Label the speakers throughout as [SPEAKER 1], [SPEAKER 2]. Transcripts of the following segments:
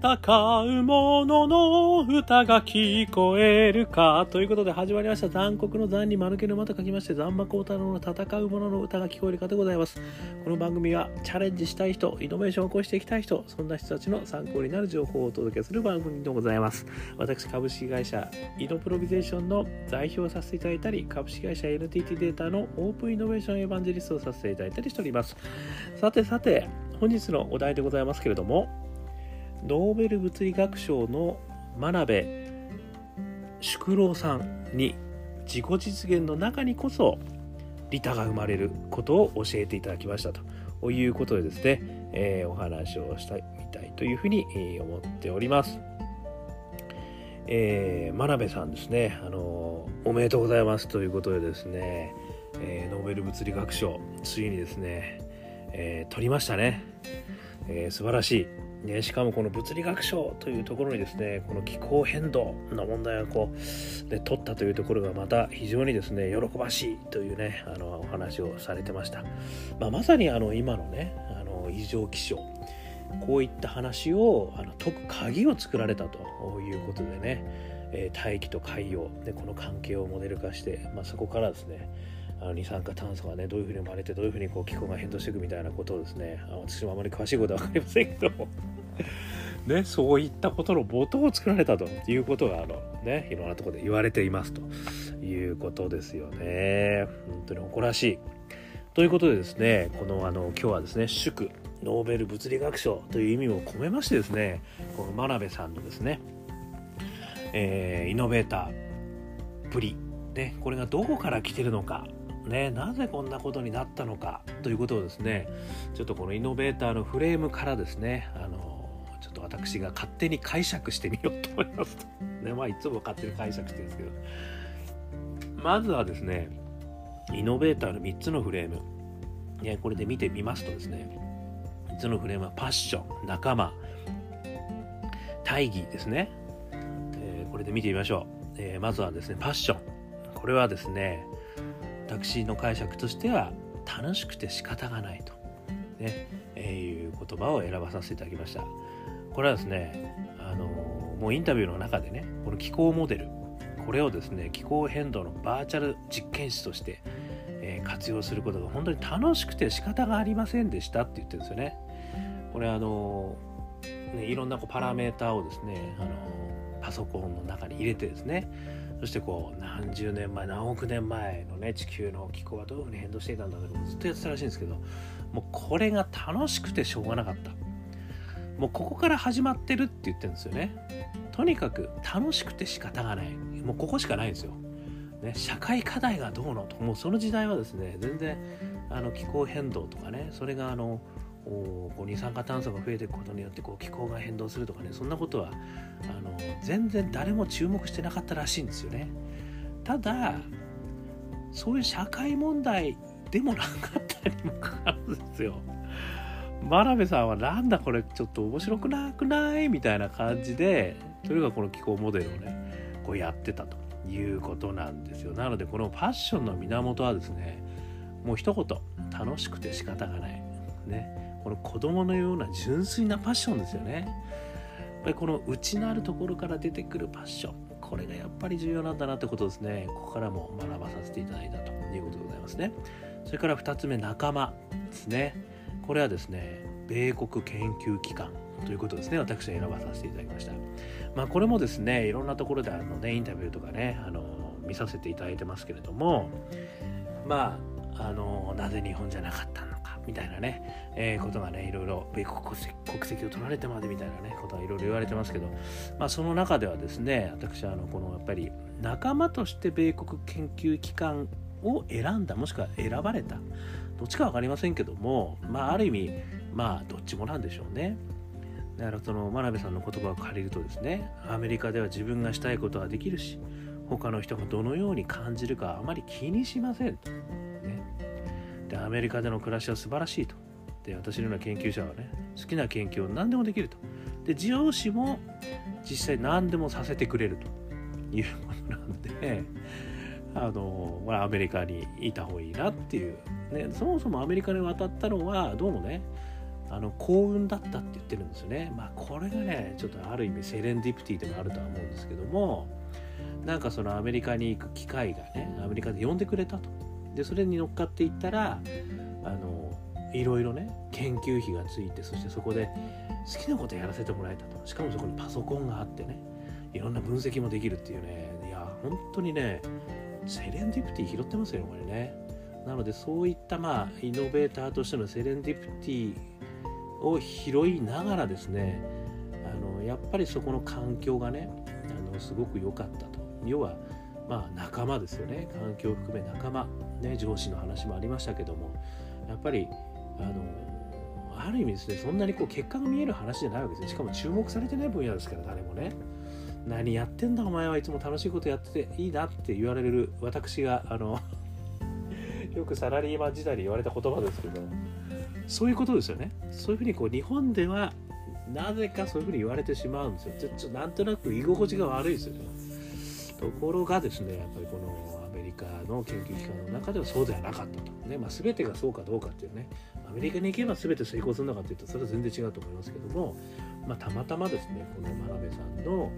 [SPEAKER 1] う者の歌が聞こえるかということで始まりました。残酷の残に丸けの間と書きまして残魔高太郎の戦う者の歌が聞こえるかでございます。この番組はチャレンジしたい人イノベーションを起こしていきたい人そんな人たちの参考になる情報をお届けする番組でございます。私株式会社イノプロビゼーションの代表をさせていただいたり株式会社 NTT データのオープンイノベーションエヴァンジェリストをさせていただいたりしております。さてさて本日のお題でございますけれどもノーベル物理学賞の真鍋淑郎さんに自己実現の中にこそ利他が生まれることを教えていただきましたということでですね、えー、お話をしたいみたいというふうに思っております。えー、真鍋さんですね、あのおめでとうございますということでですね、えー、ノーベル物理学賞ついにですね、えー、取りましたね、えー、素晴らしい。ね、しかもこの物理学賞というところにですねこの気候変動の問題をこう、ね、取ったというところがまた非常にですね喜ばしいというねあのお話をされてました、まあ、まさにあの今のねあの異常気象こういった話をあの解く鍵を作られたということでね、えー、大気と海洋でこの関係をモデル化して、まあ、そこからですねあの二酸化炭素がねどういうふうに生まれてどういうふうにこう気候が変動していくみたいなことをですね私もあまり詳しいことは分かりませんけども。ね、そういったことの元を作られたということがあの、ね、いろんなとこで言われていますということですよね。本当に誇らしい。ということでですねこのあの今日はですね祝ノーベル物理学賞という意味を込めましてですねこの真鍋さんのですね、えー、イノベーターぶり、ね、これがどこから来てるのかね、なぜこんなことになったのかということをですねちょっとこのイノベーターのフレームからですねあのちょっと私が勝手に解釈してみようと思いますと、ねまあ、いつも勝手に解釈してるんですけど。まずはですねイノベーターの3つのフレーム、ね、これで見てみますとですね3つのフレームはパッション仲間大義ですね、えー、これで見てみましょう、えー、まずはですねパッション。これはですね私の解釈としては楽しくて仕方がないと、ねえー、いう言葉を選ばさせていただきました。これはですねあのもうインタビューの中でねこの気候モデルこれをですね気候変動のバーチャル実験室として、えー、活用することが本当に楽しくて仕方がありませんでしたって言ってるんですよね。これあのねいろんなこうパラメーターをですねあのパソコンの中に入れてですねそしてこう何十年前何億年前のね地球の気候はどういうふうに変動していたんだろうずっとやってたらしいんですけどもうこれが楽しくてしょうがなかった。もうここから始まってるって言ってるんですよねとにかく楽しくて仕方がないもうここしかないんですよ、ね、社会課題がどうのともうその時代はですね全然あの気候変動とかねそれがあのこう二酸化炭素が増えていくことによってこう気候が変動するとかねそんなことはあの全然誰も注目してなかったらしいんですよね。ただそういう社会問題でもなかったにもかかわらずですよ。真鍋さんはなんだこれちょっと面白くなくないみたいな感じでとにかくこの気候モデルをねこうやってたということなんですよ。なのでこのファッションの源はですねもう一言楽しくて仕方がない。ね。この子供のような純粋なパッションですよね。やっぱりこの内なるところから出てくるパッションこれがやっぱり重要なんだなってことですね。ここからも学ばさせていただいたということでございますね。それから2つ目仲間ですねこれはですね米国研究機関ということですね私は選ばさせていただきました。まあこれもですねいろんなところであのねインタビューとかねあの見させていただいてますけれどもまああのなぜ日本じゃなかったのかみたいなね、えー、ことがねいろいろ米国国籍を取られてまでみたいなねことはいろいろ言われてますけど、まあ、その中ではですね私はあのこのやっぱり仲間として米国研究機関を選んだもしくは選ばれたどっちか分かりませんけどもまあある意味まあどっちもなんでしょうね。だからその真鍋さんの言葉を借りるとですねアメリカでは自分がしたいことはできるし他の人がどのように感じるかあまり気にしませんと。でアメリカでの暮らしは素晴らしいとで私のような研究者はね好きな研究を何でもできるとで上司も実際何でもさせてくれるというものなんであのアメリカにいた方がいいなっていう、ね、そもそもアメリカに渡ったのはどうもねあの幸運だったって言ってるんですよね。まあこれがねちょっとある意味セレンディプティでもあるとは思うんですけどもなんかそのアメリカに行く機会がねアメリカで呼んでくれたと。でそれに乗っかっていったらあのいろいろね研究費がついてそしてそこで好きなことやらせてもらえたとしかもそこにパソコンがあってねいろんな分析もできるっていうねいや本当にねセレンディプティ拾ってますよこれね。なのでそういったまあイノベーターとしてのセレンディプティを拾いながらですねあのやっぱりそこの環境がねあのすごく良かったと。要はまあ仲間ですよね。環境を含め仲間。ね上司の話もありましたけども。やっぱりあのある意味ですねそんなにこう結果が見える話じゃないわけですねしかも注目されてない分野ですから誰もね。何やってんだお前はいつも楽しいことやってていいなって言われる私があの よくサラリーマン時代に言われた言葉ですけどそういうことですよね。そういうふうにこう日本ではなぜかそういうふうに言われてしまうんですよ。ちょっとなんとなく居心地が悪いですよね。ところがですねやっぱりこのアメリカの研究機関の中ではそうではなかったと、ねまあ、全てがそうかどうかっていうねアメリカに行けば全て成功するのかっていうとそれは全然違うと思いますけども、まあ、たまたまですねこの真鍋さんの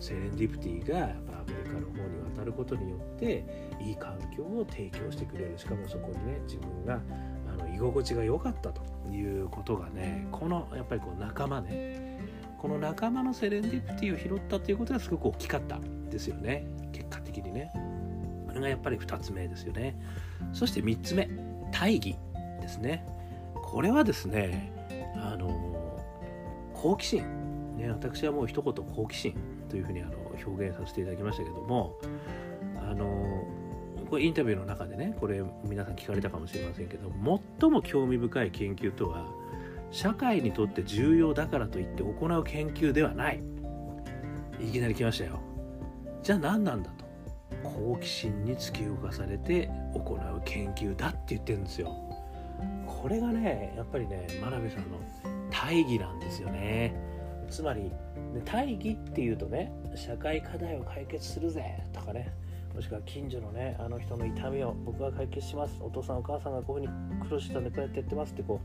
[SPEAKER 1] セレンディプティがやっぱアメリカの方に渡ることによっていい環境を提供してくれる。しかもそこにね自分があの居心地が良かったということがねこのやっぱりこう仲間ねこの仲間のセレンディプティを拾ったということがすごく大きかった。ですよね。結果的にね。これがやっぱり2つ目ですよね。そして3つ目大義ですね。これはですねあの好奇心。ね私はもう一言好奇心というふうにあの表現させていただきましたけどもあのこれインタビューの中でねこれ皆さん聞かれたかもしれませんけど最も興味深い研究とは社会にとって重要だからといって行う研究ではない。いきなり来ましたよ。じゃあ何なんだと。好奇心に突き動かされて行う研究だって言ってるんですよ。これがねやっぱりね真鍋さんの大義なんですよね。つまり大義っていうとね社会課題を解決するぜとかね。もしくは近所のねあの人の痛みを僕が解決します。お父さんお母さんがこういうふうに苦労してたんでこうやってやってますってこ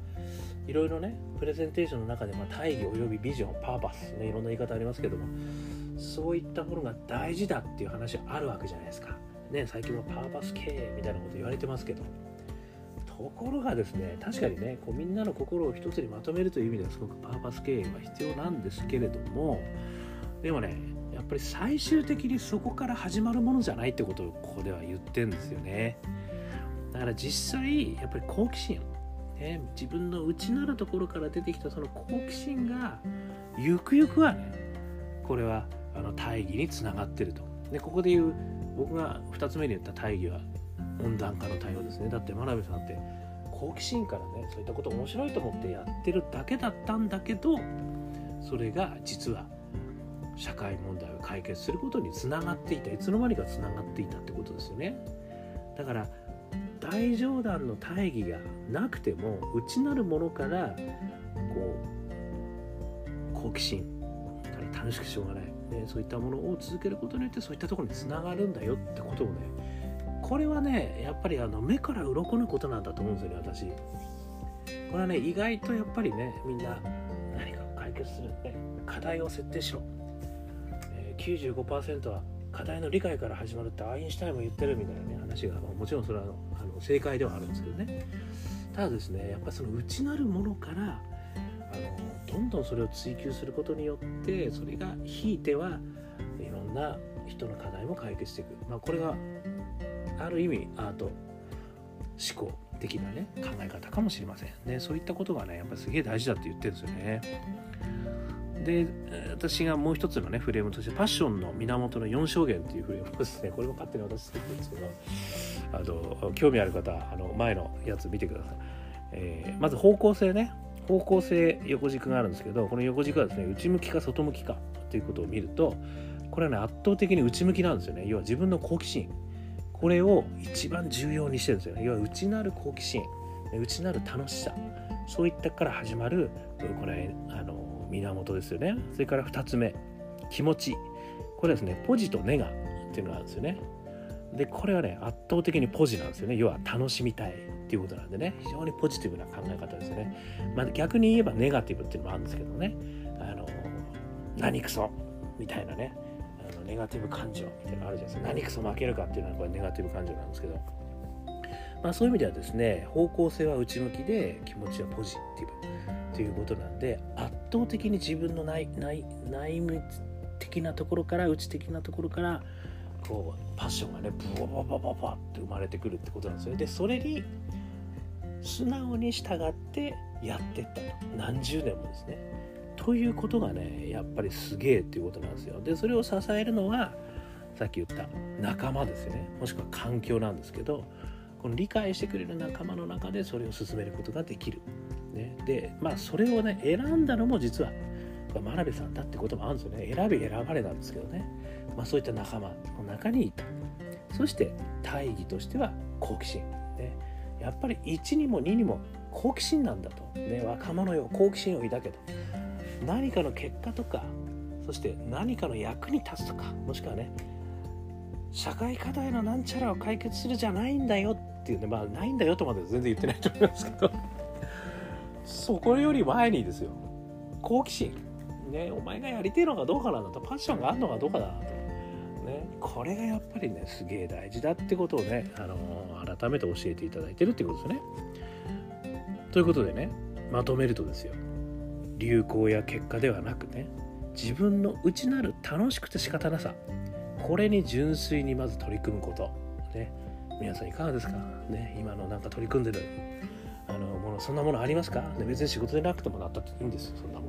[SPEAKER 1] ういろいろねプレゼンテーションの中で、まあ、大義およびビジョンパーパスねいろんな言い方ありますけども。そういったものが大事だっていう話あるわけじゃないですか。ね最近はパーパス経営みたいなこと言われてますけど。ところがですね確かにねこうみんなの心を一つにまとめるという意味ではすごくパーパス経営は必要なんですけれどもでもねやっぱり最終的にそこから始まるものじゃないってことをここでは言ってるんですよね。だから実際やっぱり好奇心、ね、自分の内なるところから出てきたその好奇心がゆくゆくはねこれはあの大義につながってると。でここで言う僕が2つ目に言った大義は温暖化の対応ですね。だって真鍋さんって好奇心からねそういったこと面白いと思ってやってるだけだったんだけどそれが実は社会問題を解決することにつながっていた。いつの間にかつながっていたってことですよね。だから大冗談の大義がなくても内なるものからこう好奇心から楽しくしょうがない、ね、そういったものを続けることによってそういったところにつながるんだよってことをねこれはねやっぱりあの目から鱗のことなんだと思うんですよね私。これはね意外とやっぱりねみんな何かを解決する、ね、課題を設定しろ。え95%は課題の理解から始まるってアインシュタインも言ってるみたいなね話が、まあ、もちろんそれはあの正解ではあるんですけどね。ただですねやっぱその内なるものからあのどんどんそれを追求することによってそれがひいてはいろんな人の課題も解決していく、まあ、これがある意味アート思考的なね考え方かもしれません。ねそういったことがねやっぱすげえ大事だって言ってるんですよね。で私がもう一つのねフレームとしてパッションの源の4証言っていうフレームですねこれも勝手に私作ってるんですけどあの興味ある方あの前のやつ見てください、えー、まず方向性ね。方向性横軸があるんですけどこの横軸はですね内向きか外向きかということを見るとこれはね圧倒的に内向きなんですよね。要は自分の好奇心。これを一番重要にしてるんですよね。要は内なる好奇心。内なる楽しさ。そういったから始まるこれあの源ですよね。それから2つ目気持ち。これですねポジとネガっていうのがあるんですよね。でこれはね圧倒的にポジなんですよね。要は楽しみたいっていうことなんでね。非常にポジティブな考え方ですよね、まあ、逆に言えばネガティブっていうのもあるんですけどね。あの何クソみたいなね。あのネガティブ感情みたいなのあるじゃないですか。何クソ負けるかっていうのはこれネガティブ感情なんですけど。まあそういう意味ではですね方向性は内向きで気持ちはポジティブということなんで圧倒的に自分の内内内務的なところから内的なところからこうパッションがねブワババババって生まれてくるってことなんですよ。でそれに素直に従ってやってったと。何十年もですね。ということがねやっぱりすげえっていうことなんですよ。でそれを支えるのはさっき言った仲間ですよね。もしくは環境なんですけどこの理解してくれる仲間の中でそれを進めることができる、ね、でまあそれをね選んだのも実は真鍋さんだってこともあるんですよね。選び選ばれなんですけどね、まあ、そういった仲間。の中にいた。そして大義としては好奇心、ね、やっぱり1にも2にも好奇心なんだと、ね、若者よ好奇心を抱けと。何かの結果とかそして何かの役に立つとかもしくはね社会課題のなんちゃらを解決するじゃないんだよっていうねまあないんだよとまで全然言ってないと思いますけど。そこより前にですよ。好奇心。ねお前がやりてえのかどうかなんだとパッションがあるのかどうかだとねこれがやっぱりねすげえ大事だってことをね、あのー、改めて教えていただいてるってことですねということでねまとめるとですよ流行や結果ではなくね自分の内なる楽しくて仕方なさこれに純粋にまず取り組むこと。ね。皆さんいかがですか？ね。今のなんか取り組んでるあのもの、そんなものありますか、ね、別に仕事でなくてもなったっていいんですよ、そんなもん。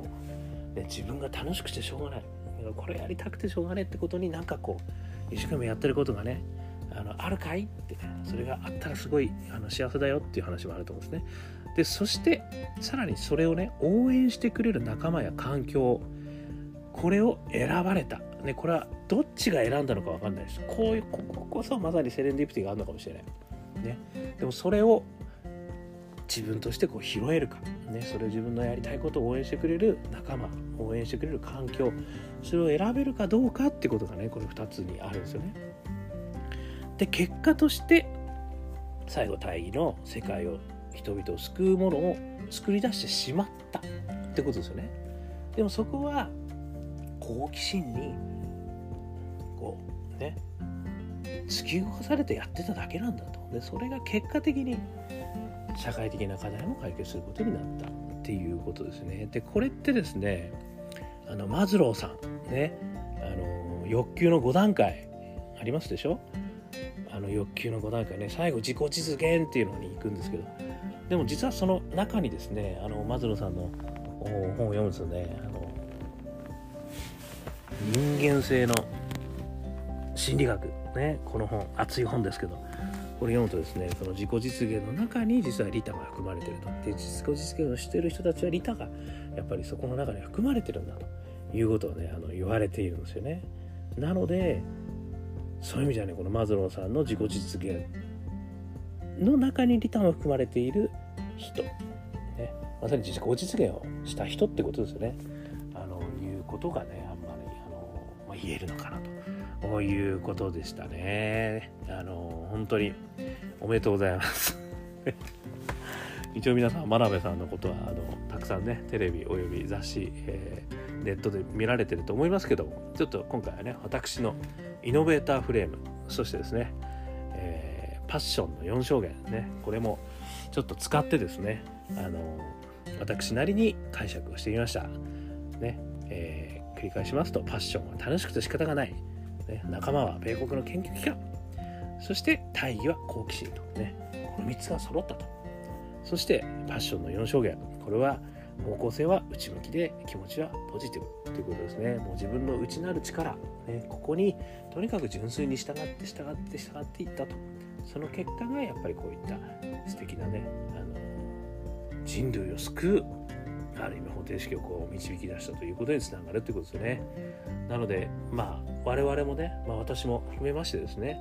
[SPEAKER 1] ね、自分が楽しくてしょうがない。これやりたくてしょうがないってことになんかこう、一生懸命やってることがね、あのあるかいってね、それがあったらすごいあの幸せだよっていう話もあると思うんですね。で、そしてさらにそれをね、応援してくれる仲間や環境、これを選ばれた。ね、これはどっちが選んだのか分かんないです。こういう、こここそまさにセレンディピティがあるのかもしれない。ね。でもそれを自分としてこう拾えるか、ね、それを自分のやりたいことを応援してくれる仲間、応援してくれる環境、それを選べるかどうかってことがね、これ2つにあるんですよね。で、結果として、最後大義の世界を人々を救うものを作り出してしまったってことですよね。でもそこは好奇心にこうね突き動かされてやってただけなんだとでそれが結果的に社会的な課題も解決することになったっていうことですね。でこれってですねあのマズローさんねあの欲求の5段階ありますでしょ？あの欲求の5段階ね最後自己実現っていうのに行くんですけど。でも実はその中にですねあのマズローさんの本を読むとねあの人間性の心理学ねこの本熱い本ですけど。これ読むとですねその自己実現の中に実は利他が含まれてると。で自己実現をしてる人たちは利他がやっぱりそこの中に含まれてるんだと。いうことをねあの言われているんですよね。なのでそういう意味じゃねこのマズローさんの自己実現の中に利他が含まれている人、ね、まさに自己実現をした人ってことですよね。あのいうことがねあんまりあのま言えるのかなと。いうことでしたね。あの本当におめでとうございます。一応皆さん真鍋さんのことはあのたくさんねテレビおよび雑誌、えー、ネットで見られてると思いますけどちょっと今回はね私のイノベーターフレームそしてですね、えー、パッションの4証言ねこれもちょっと使ってですねあの私なりに解釈をしてみました。ねえー繰り返しますとパッションは楽しくて仕方がない、ね、仲間は米国の研究機関。そして大義は好奇心と。ねこの3つが揃ったと。そしてパッションの4証言これは方向性は内向きで気持ちはポジティブ。ということですね。もう自分の内なる力、ね、ここにとにかく純粋に従って従って従っていったと。その結果がやっぱりこういった素敵なねあの人類を救う。ある意味方程式をこう導き出したということにつながるということですね。なのでまあ我々もね、まあ、私も含めましてですね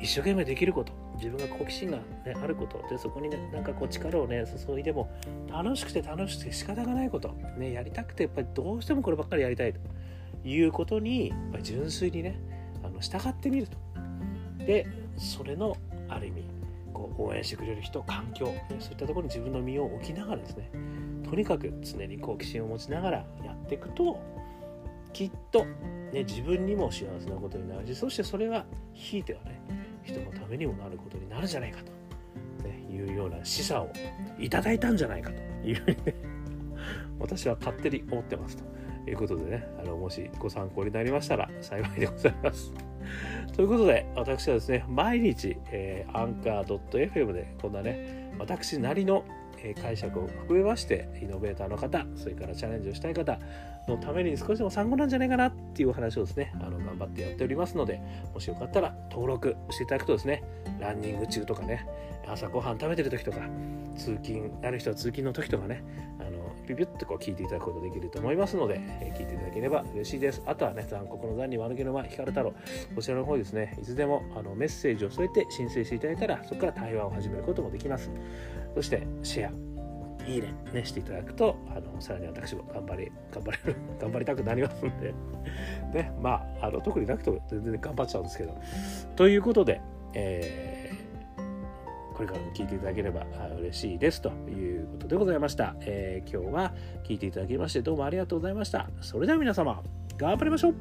[SPEAKER 1] 一生懸命できること自分が好奇心が、ね、あることでそこに、ね、なんかこう力をね注いでも楽しくて楽しくて仕方がないこと、ね、やりたくてやっぱりどうしてもこればっかりやりたいということにやっぱり純粋にねあの従ってみると。でそれのある意味こう応援してくれる人環境そういったところに自分の身を置きながらですねとにかく常に好奇心を持ちながらやっていくときっと、ね、自分にも幸せなことになるしそしてそれはひいてはね人のためにもなることになるんじゃないかと、ね、いうような示唆をいただいたんじゃないかというふうにね 私は勝手に思ってますということでねあのもしご参考になりましたら幸いでございます。ということで私はですね毎日、え、アンカー .fm でこんなね私なりの解釈を含めましてイノベーターの方それからチャレンジをしたい方のために少しでも参考なんじゃないかなっていう話をですねあの頑張ってやっておりますのでもしよかったら登録していただくとですねランニング中とかね朝ごはん食べてる時とか通勤ある人は通勤の時とかねあのピピュッとこう聞いていただくことできると思いますので、え聞いていただければ嬉しいです。あとはね残酷の残に悪気の間光太郎こちらの方ですねいつでもあのメッセージを添えて申請していただいたらそこから対話を始めることもできます。そしてシェア。いいね。ねしていただくとあのさらに私も頑張り頑張れる。頑張りたくなりますんで。ねまああの特になくても全然頑張っちゃうんですけど。ということで、えー、これからも聞いていただければ嬉しいですということでございました、えー、今日は聞いていただきましてどうもありがとうございました。それでは皆様頑張りましょう。